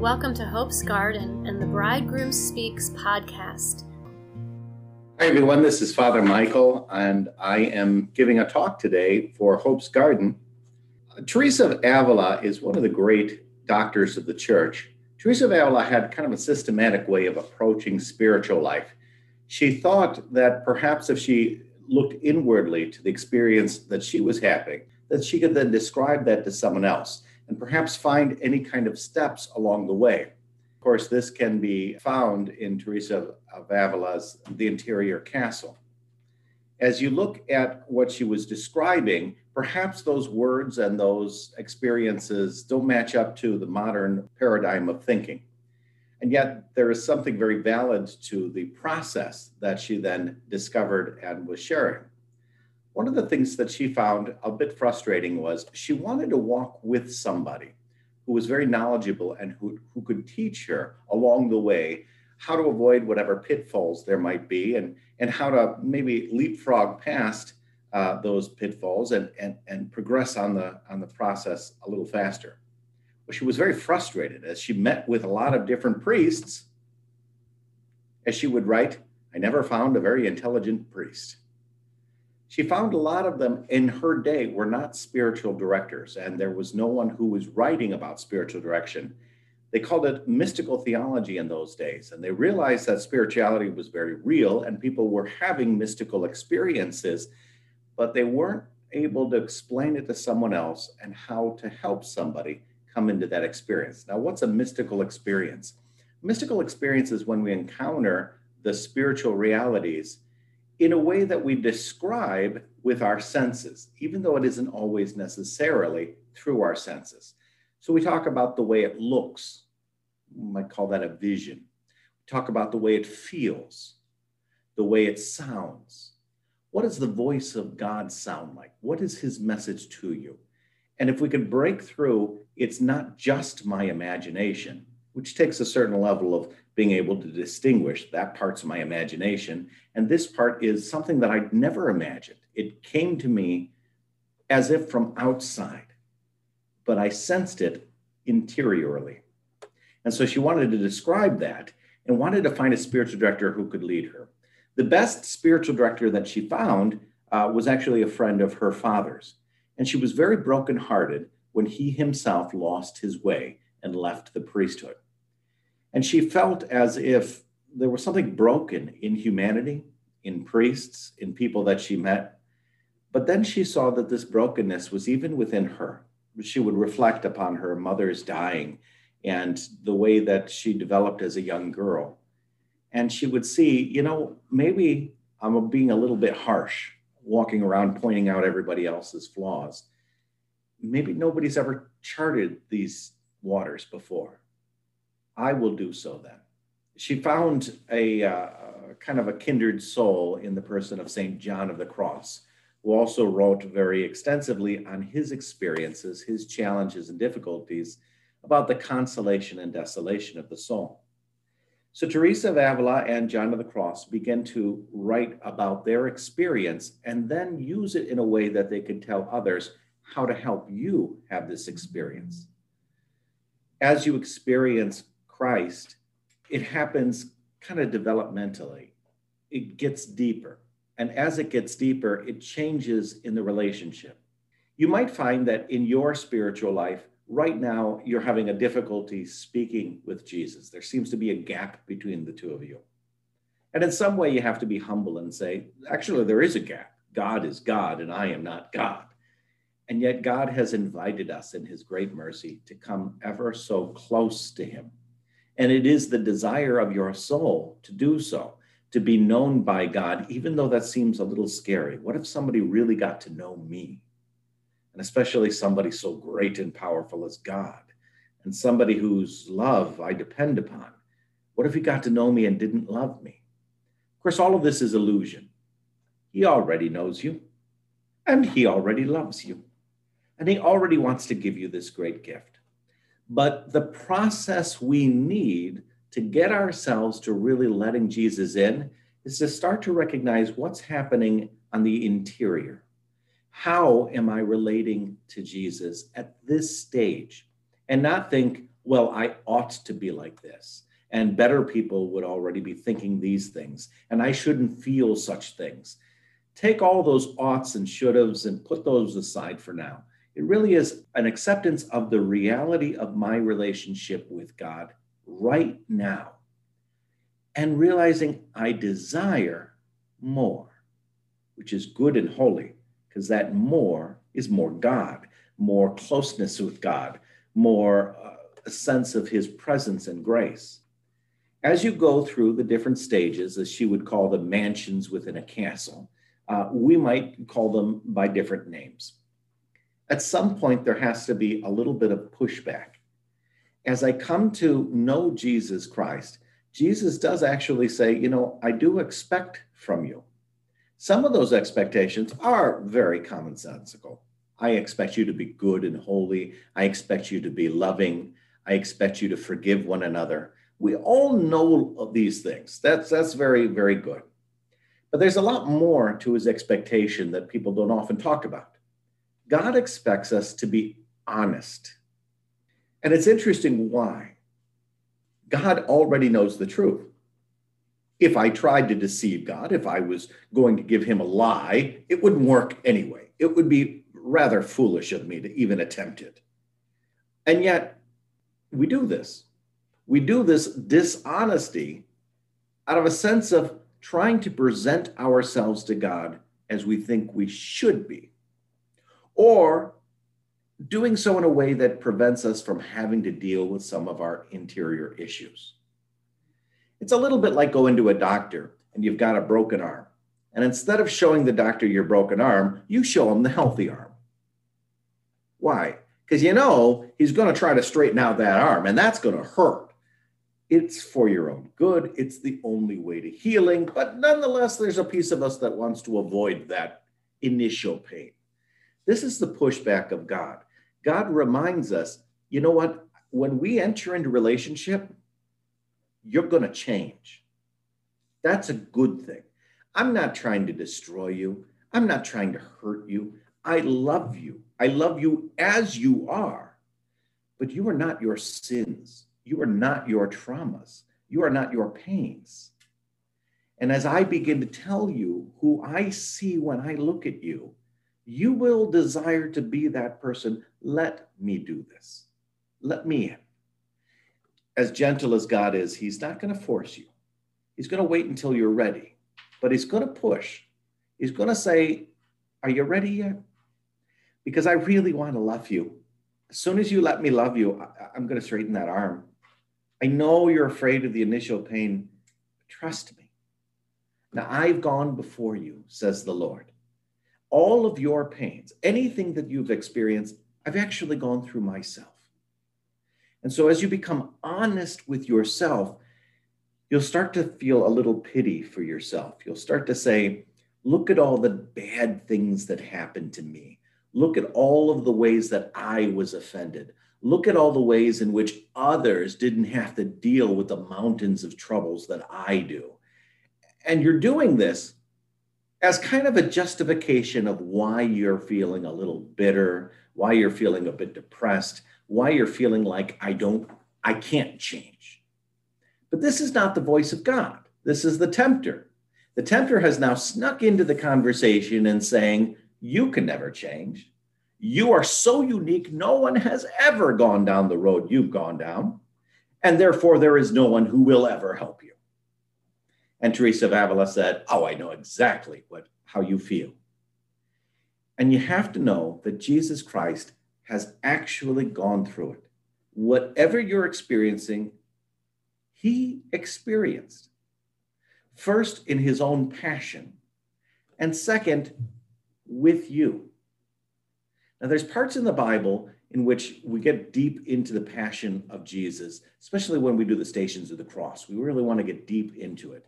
Welcome to Hope's Garden and the Bridegroom Speaks podcast. Hi, everyone. This is Father Michael, and I am giving a talk today for Hope's Garden. Teresa of Avila is one of the great doctors of the church. Teresa of Avila had kind of a systematic way of approaching spiritual life. She thought that perhaps if she looked inwardly to the experience that she was having, that she could then describe that to someone else and perhaps find any kind of steps along the way. Of course, this can be found in Teresa of Avila's The Interior Castle. As you look at what she was describing, perhaps those words and those experiences don't match up to the modern paradigm of thinking. And yet, there is something very valid to the process that she then discovered and was sharing. One of the things that she found a bit frustrating was she wanted to walk with somebody who was very knowledgeable and who, who could teach her along the way how to avoid whatever pitfalls there might be and, and how to maybe leapfrog past uh, those pitfalls and, and, and progress on the, on the process a little faster. Well, she was very frustrated as she met with a lot of different priests. As she would write, I never found a very intelligent priest she found a lot of them in her day were not spiritual directors, and there was no one who was writing about spiritual direction. They called it mystical theology in those days, and they realized that spirituality was very real and people were having mystical experiences, but they weren't able to explain it to someone else and how to help somebody come into that experience. Now, what's a mystical experience? Mystical experience is when we encounter the spiritual realities in a way that we describe with our senses, even though it isn't always necessarily through our senses. So we talk about the way it looks, we might call that a vision. We talk about the way it feels, the way it sounds. What does the voice of God sound like? What is his message to you? And if we could break through, it's not just my imagination, which takes a certain level of being able to distinguish that part's my imagination. And this part is something that I'd never imagined. It came to me as if from outside, but I sensed it interiorly. And so she wanted to describe that and wanted to find a spiritual director who could lead her. The best spiritual director that she found uh, was actually a friend of her father's. And she was very brokenhearted when he himself lost his way and left the priesthood. And she felt as if there was something broken in humanity, in priests, in people that she met. But then she saw that this brokenness was even within her. She would reflect upon her mother's dying and the way that she developed as a young girl. And she would see, you know, maybe I'm being a little bit harsh, walking around pointing out everybody else's flaws. Maybe nobody's ever charted these waters before. I will do so then. She found a uh, kind of a kindred soul in the person of St. John of the Cross, who also wrote very extensively on his experiences, his challenges and difficulties about the consolation and desolation of the soul. So Teresa of Avila and John of the Cross began to write about their experience and then use it in a way that they could tell others how to help you have this experience. As you experience Christ, it happens kind of developmentally. It gets deeper. And as it gets deeper, it changes in the relationship. You might find that in your spiritual life, right now, you're having a difficulty speaking with Jesus. There seems to be a gap between the two of you. And in some way, you have to be humble and say, actually, there is a gap. God is God, and I am not God. And yet, God has invited us in his great mercy to come ever so close to him and it is the desire of your soul to do so, to be known by God, even though that seems a little scary. What if somebody really got to know me? And especially somebody so great and powerful as God, and somebody whose love I depend upon. What if he got to know me and didn't love me? Of course, all of this is illusion. He already knows you, and he already loves you, and he already wants to give you this great gift. But the process we need to get ourselves to really letting Jesus in is to start to recognize what's happening on the interior. How am I relating to Jesus at this stage? And not think, well, I ought to be like this. And better people would already be thinking these things. And I shouldn't feel such things. Take all those oughts and should haves and put those aside for now. It really is an acceptance of the reality of my relationship with God right now and realizing I desire more, which is good and holy, because that more is more God, more closeness with God, more uh, a sense of his presence and grace. As you go through the different stages, as she would call them mansions within a castle, uh, we might call them by different names. At some point, there has to be a little bit of pushback. As I come to know Jesus Christ, Jesus does actually say, you know, I do expect from you. Some of those expectations are very commonsensical. I expect you to be good and holy. I expect you to be loving. I expect you to forgive one another. We all know these things. That's that's very very good. But there's a lot more to his expectation that people don't often talk about. God expects us to be honest. And it's interesting why. God already knows the truth. If I tried to deceive God, if I was going to give him a lie, it wouldn't work anyway. It would be rather foolish of me to even attempt it. And yet, we do this. We do this dishonesty out of a sense of trying to present ourselves to God as we think we should be, or doing so in a way that prevents us from having to deal with some of our interior issues. It's a little bit like going to a doctor and you've got a broken arm. And instead of showing the doctor your broken arm, you show him the healthy arm. Why? Because you know he's going to try to straighten out that arm and that's going to hurt. It's for your own good. It's the only way to healing. But nonetheless, there's a piece of us that wants to avoid that initial pain. This is the pushback of God. God reminds us, you know what? When we enter into relationship, you're going to change. That's a good thing. I'm not trying to destroy you. I'm not trying to hurt you. I love you. I love you as you are. But you are not your sins. You are not your traumas. You are not your pains. And as I begin to tell you who I see when I look at you, you will desire to be that person. Let me do this. Let me in. As gentle as God is, He's not going to force you. He's going to wait until you're ready, but He's going to push. He's going to say, Are you ready yet? Because I really want to love you. As soon as you let me love you, I- am going to straighten that arm. I know you're afraid of the initial pain. Trust me. Now I've gone before you, says the Lord all of your pains, anything that you've experienced, I've actually gone through myself. And so as you become honest with yourself, you'll start to feel a little pity for yourself. You'll start to say, look at all the bad things that happened to me. Look at all of the ways that I was offended. Look at all the ways in which others didn't have to deal with the mountains of troubles that I do. And you're doing this as kind of a justification of why you're feeling a little bitter, why you're feeling a bit depressed, why you're feeling like I don't, I can't change. But this is not the voice of God. This is the tempter. The tempter has now snuck into the conversation and saying, You can never change. You are so unique. No one has ever gone down the road you've gone down. And therefore, there is no one who will ever help you. And Teresa of Avila said, Oh, I know exactly what, how you feel. And you have to know that Jesus Christ has actually gone through it. Whatever you're experiencing, he experienced. First, in his own passion, and second, with you. Now, there's parts in the Bible in which we get deep into the passion of Jesus, especially when we do the stations of the cross. We really want to get deep into it.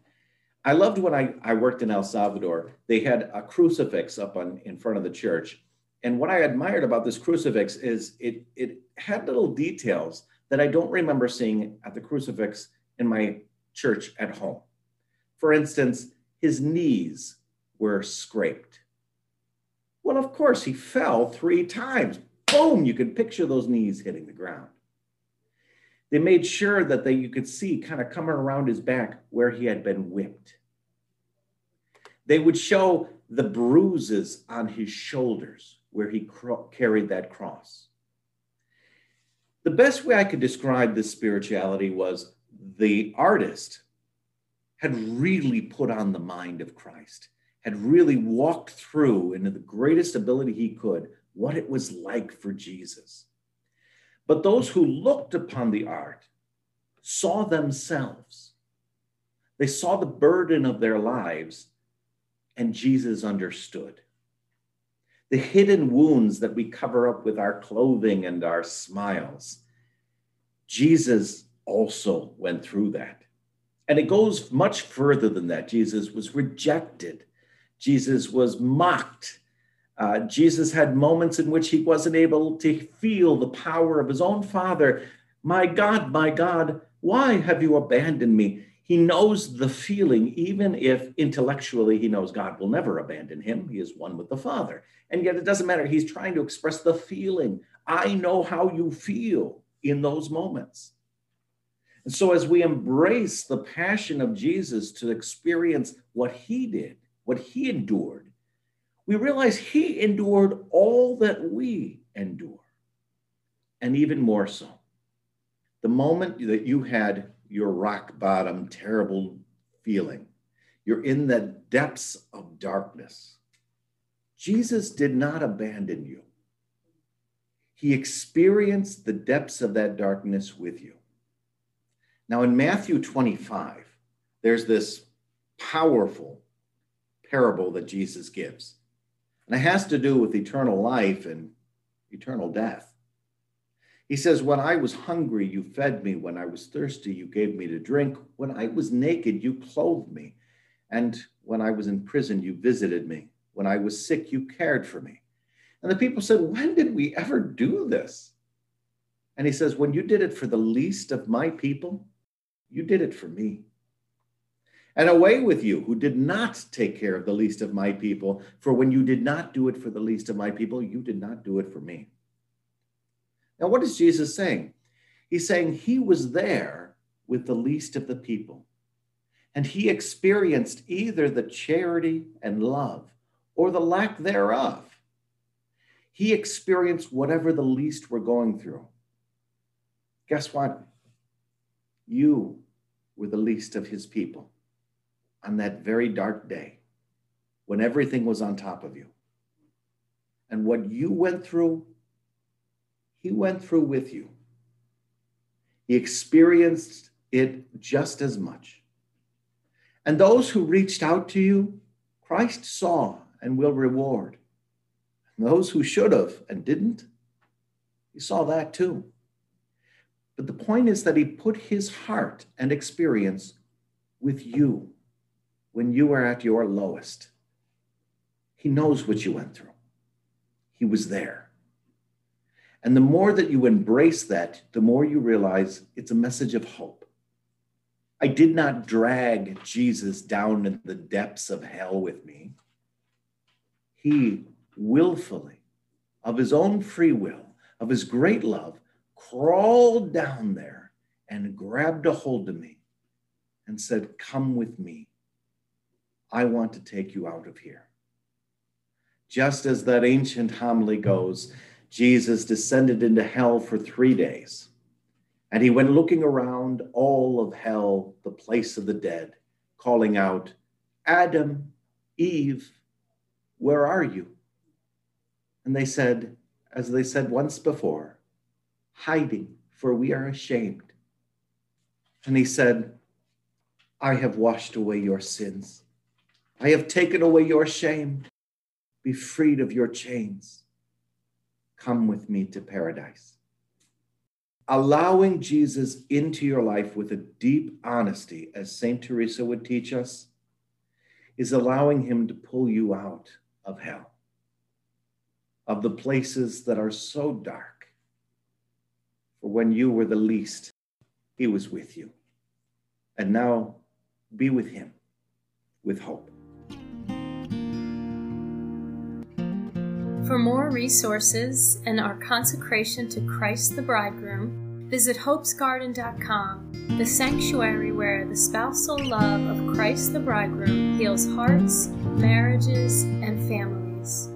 I loved when I, I worked in El Salvador, they had a crucifix up on in front of the church. And what I admired about this crucifix is it, it had little details that I don't remember seeing at the crucifix in my church at home. For instance, his knees were scraped. Well, of course, he fell three times. Boom, you can picture those knees hitting the ground. They made sure that they, you could see kind of coming around his back where he had been whipped. They would show the bruises on his shoulders where he carried that cross. The best way I could describe this spirituality was the artist had really put on the mind of Christ, had really walked through into the greatest ability he could what it was like for Jesus. But those who looked upon the art saw themselves. They saw the burden of their lives, and Jesus understood. The hidden wounds that we cover up with our clothing and our smiles. Jesus also went through that. And it goes much further than that. Jesus was rejected, Jesus was mocked. Uh, Jesus had moments in which he wasn't able to feel the power of his own Father. My God, my God, why have you abandoned me? He knows the feeling, even if intellectually he knows God will never abandon him. He is one with the Father. And yet it doesn't matter. He's trying to express the feeling. I know how you feel in those moments. And so, as we embrace the passion of Jesus to experience what he did, what he endured, we realize he endured all that we endure, and even more so. The moment that you had your rock bottom, terrible feeling, you're in the depths of darkness. Jesus did not abandon you. He experienced the depths of that darkness with you. Now, in Matthew 25, there's this powerful parable that Jesus gives, and it has to do with eternal life and eternal death. He says, When I was hungry, you fed me. When I was thirsty, you gave me to drink. When I was naked, you clothed me. And when I was in prison, you visited me. When I was sick, you cared for me. And the people said, When did we ever do this? And he says, When you did it for the least of my people, you did it for me. And away with you who did not take care of the least of my people, for when you did not do it for the least of my people, you did not do it for me. Now, what is Jesus saying? He's saying he was there with the least of the people, and he experienced either the charity and love or the lack thereof. He experienced whatever the least were going through. Guess what? You were the least of his people on that very dark day when everything was on top of you. And what you went through, he went through with you. He experienced it just as much. And those who reached out to you, Christ saw and will reward. And those who should have and didn't, he saw that too. But the point is that he put his heart and experience with you when you were at your lowest. He knows what you went through, he was there. And the more that you embrace that, the more you realize it's a message of hope. I did not drag Jesus down in the depths of hell with me. He willfully, of his own free will, of his great love, crawled down there and grabbed a hold of me and said, Come with me. I want to take you out of here. Just as that ancient homily goes, Jesus descended into hell for three days. And he went looking around all of hell, the place of the dead, calling out, Adam, Eve, where are you? And they said, as they said once before, hiding, for we are ashamed. And he said, I have washed away your sins. I have taken away your shame. Be freed of your chains. Come with me to paradise. Allowing Jesus into your life with a deep honesty, as St. Teresa would teach us, is allowing him to pull you out of hell, of the places that are so dark for when you were the least, he was with you. And now be with him with hope. For more resources and our consecration to Christ the Bridegroom, Visit hopesgarden.com, the sanctuary where the spousal love of Christ the bridegroom heals hearts, marriages, and families.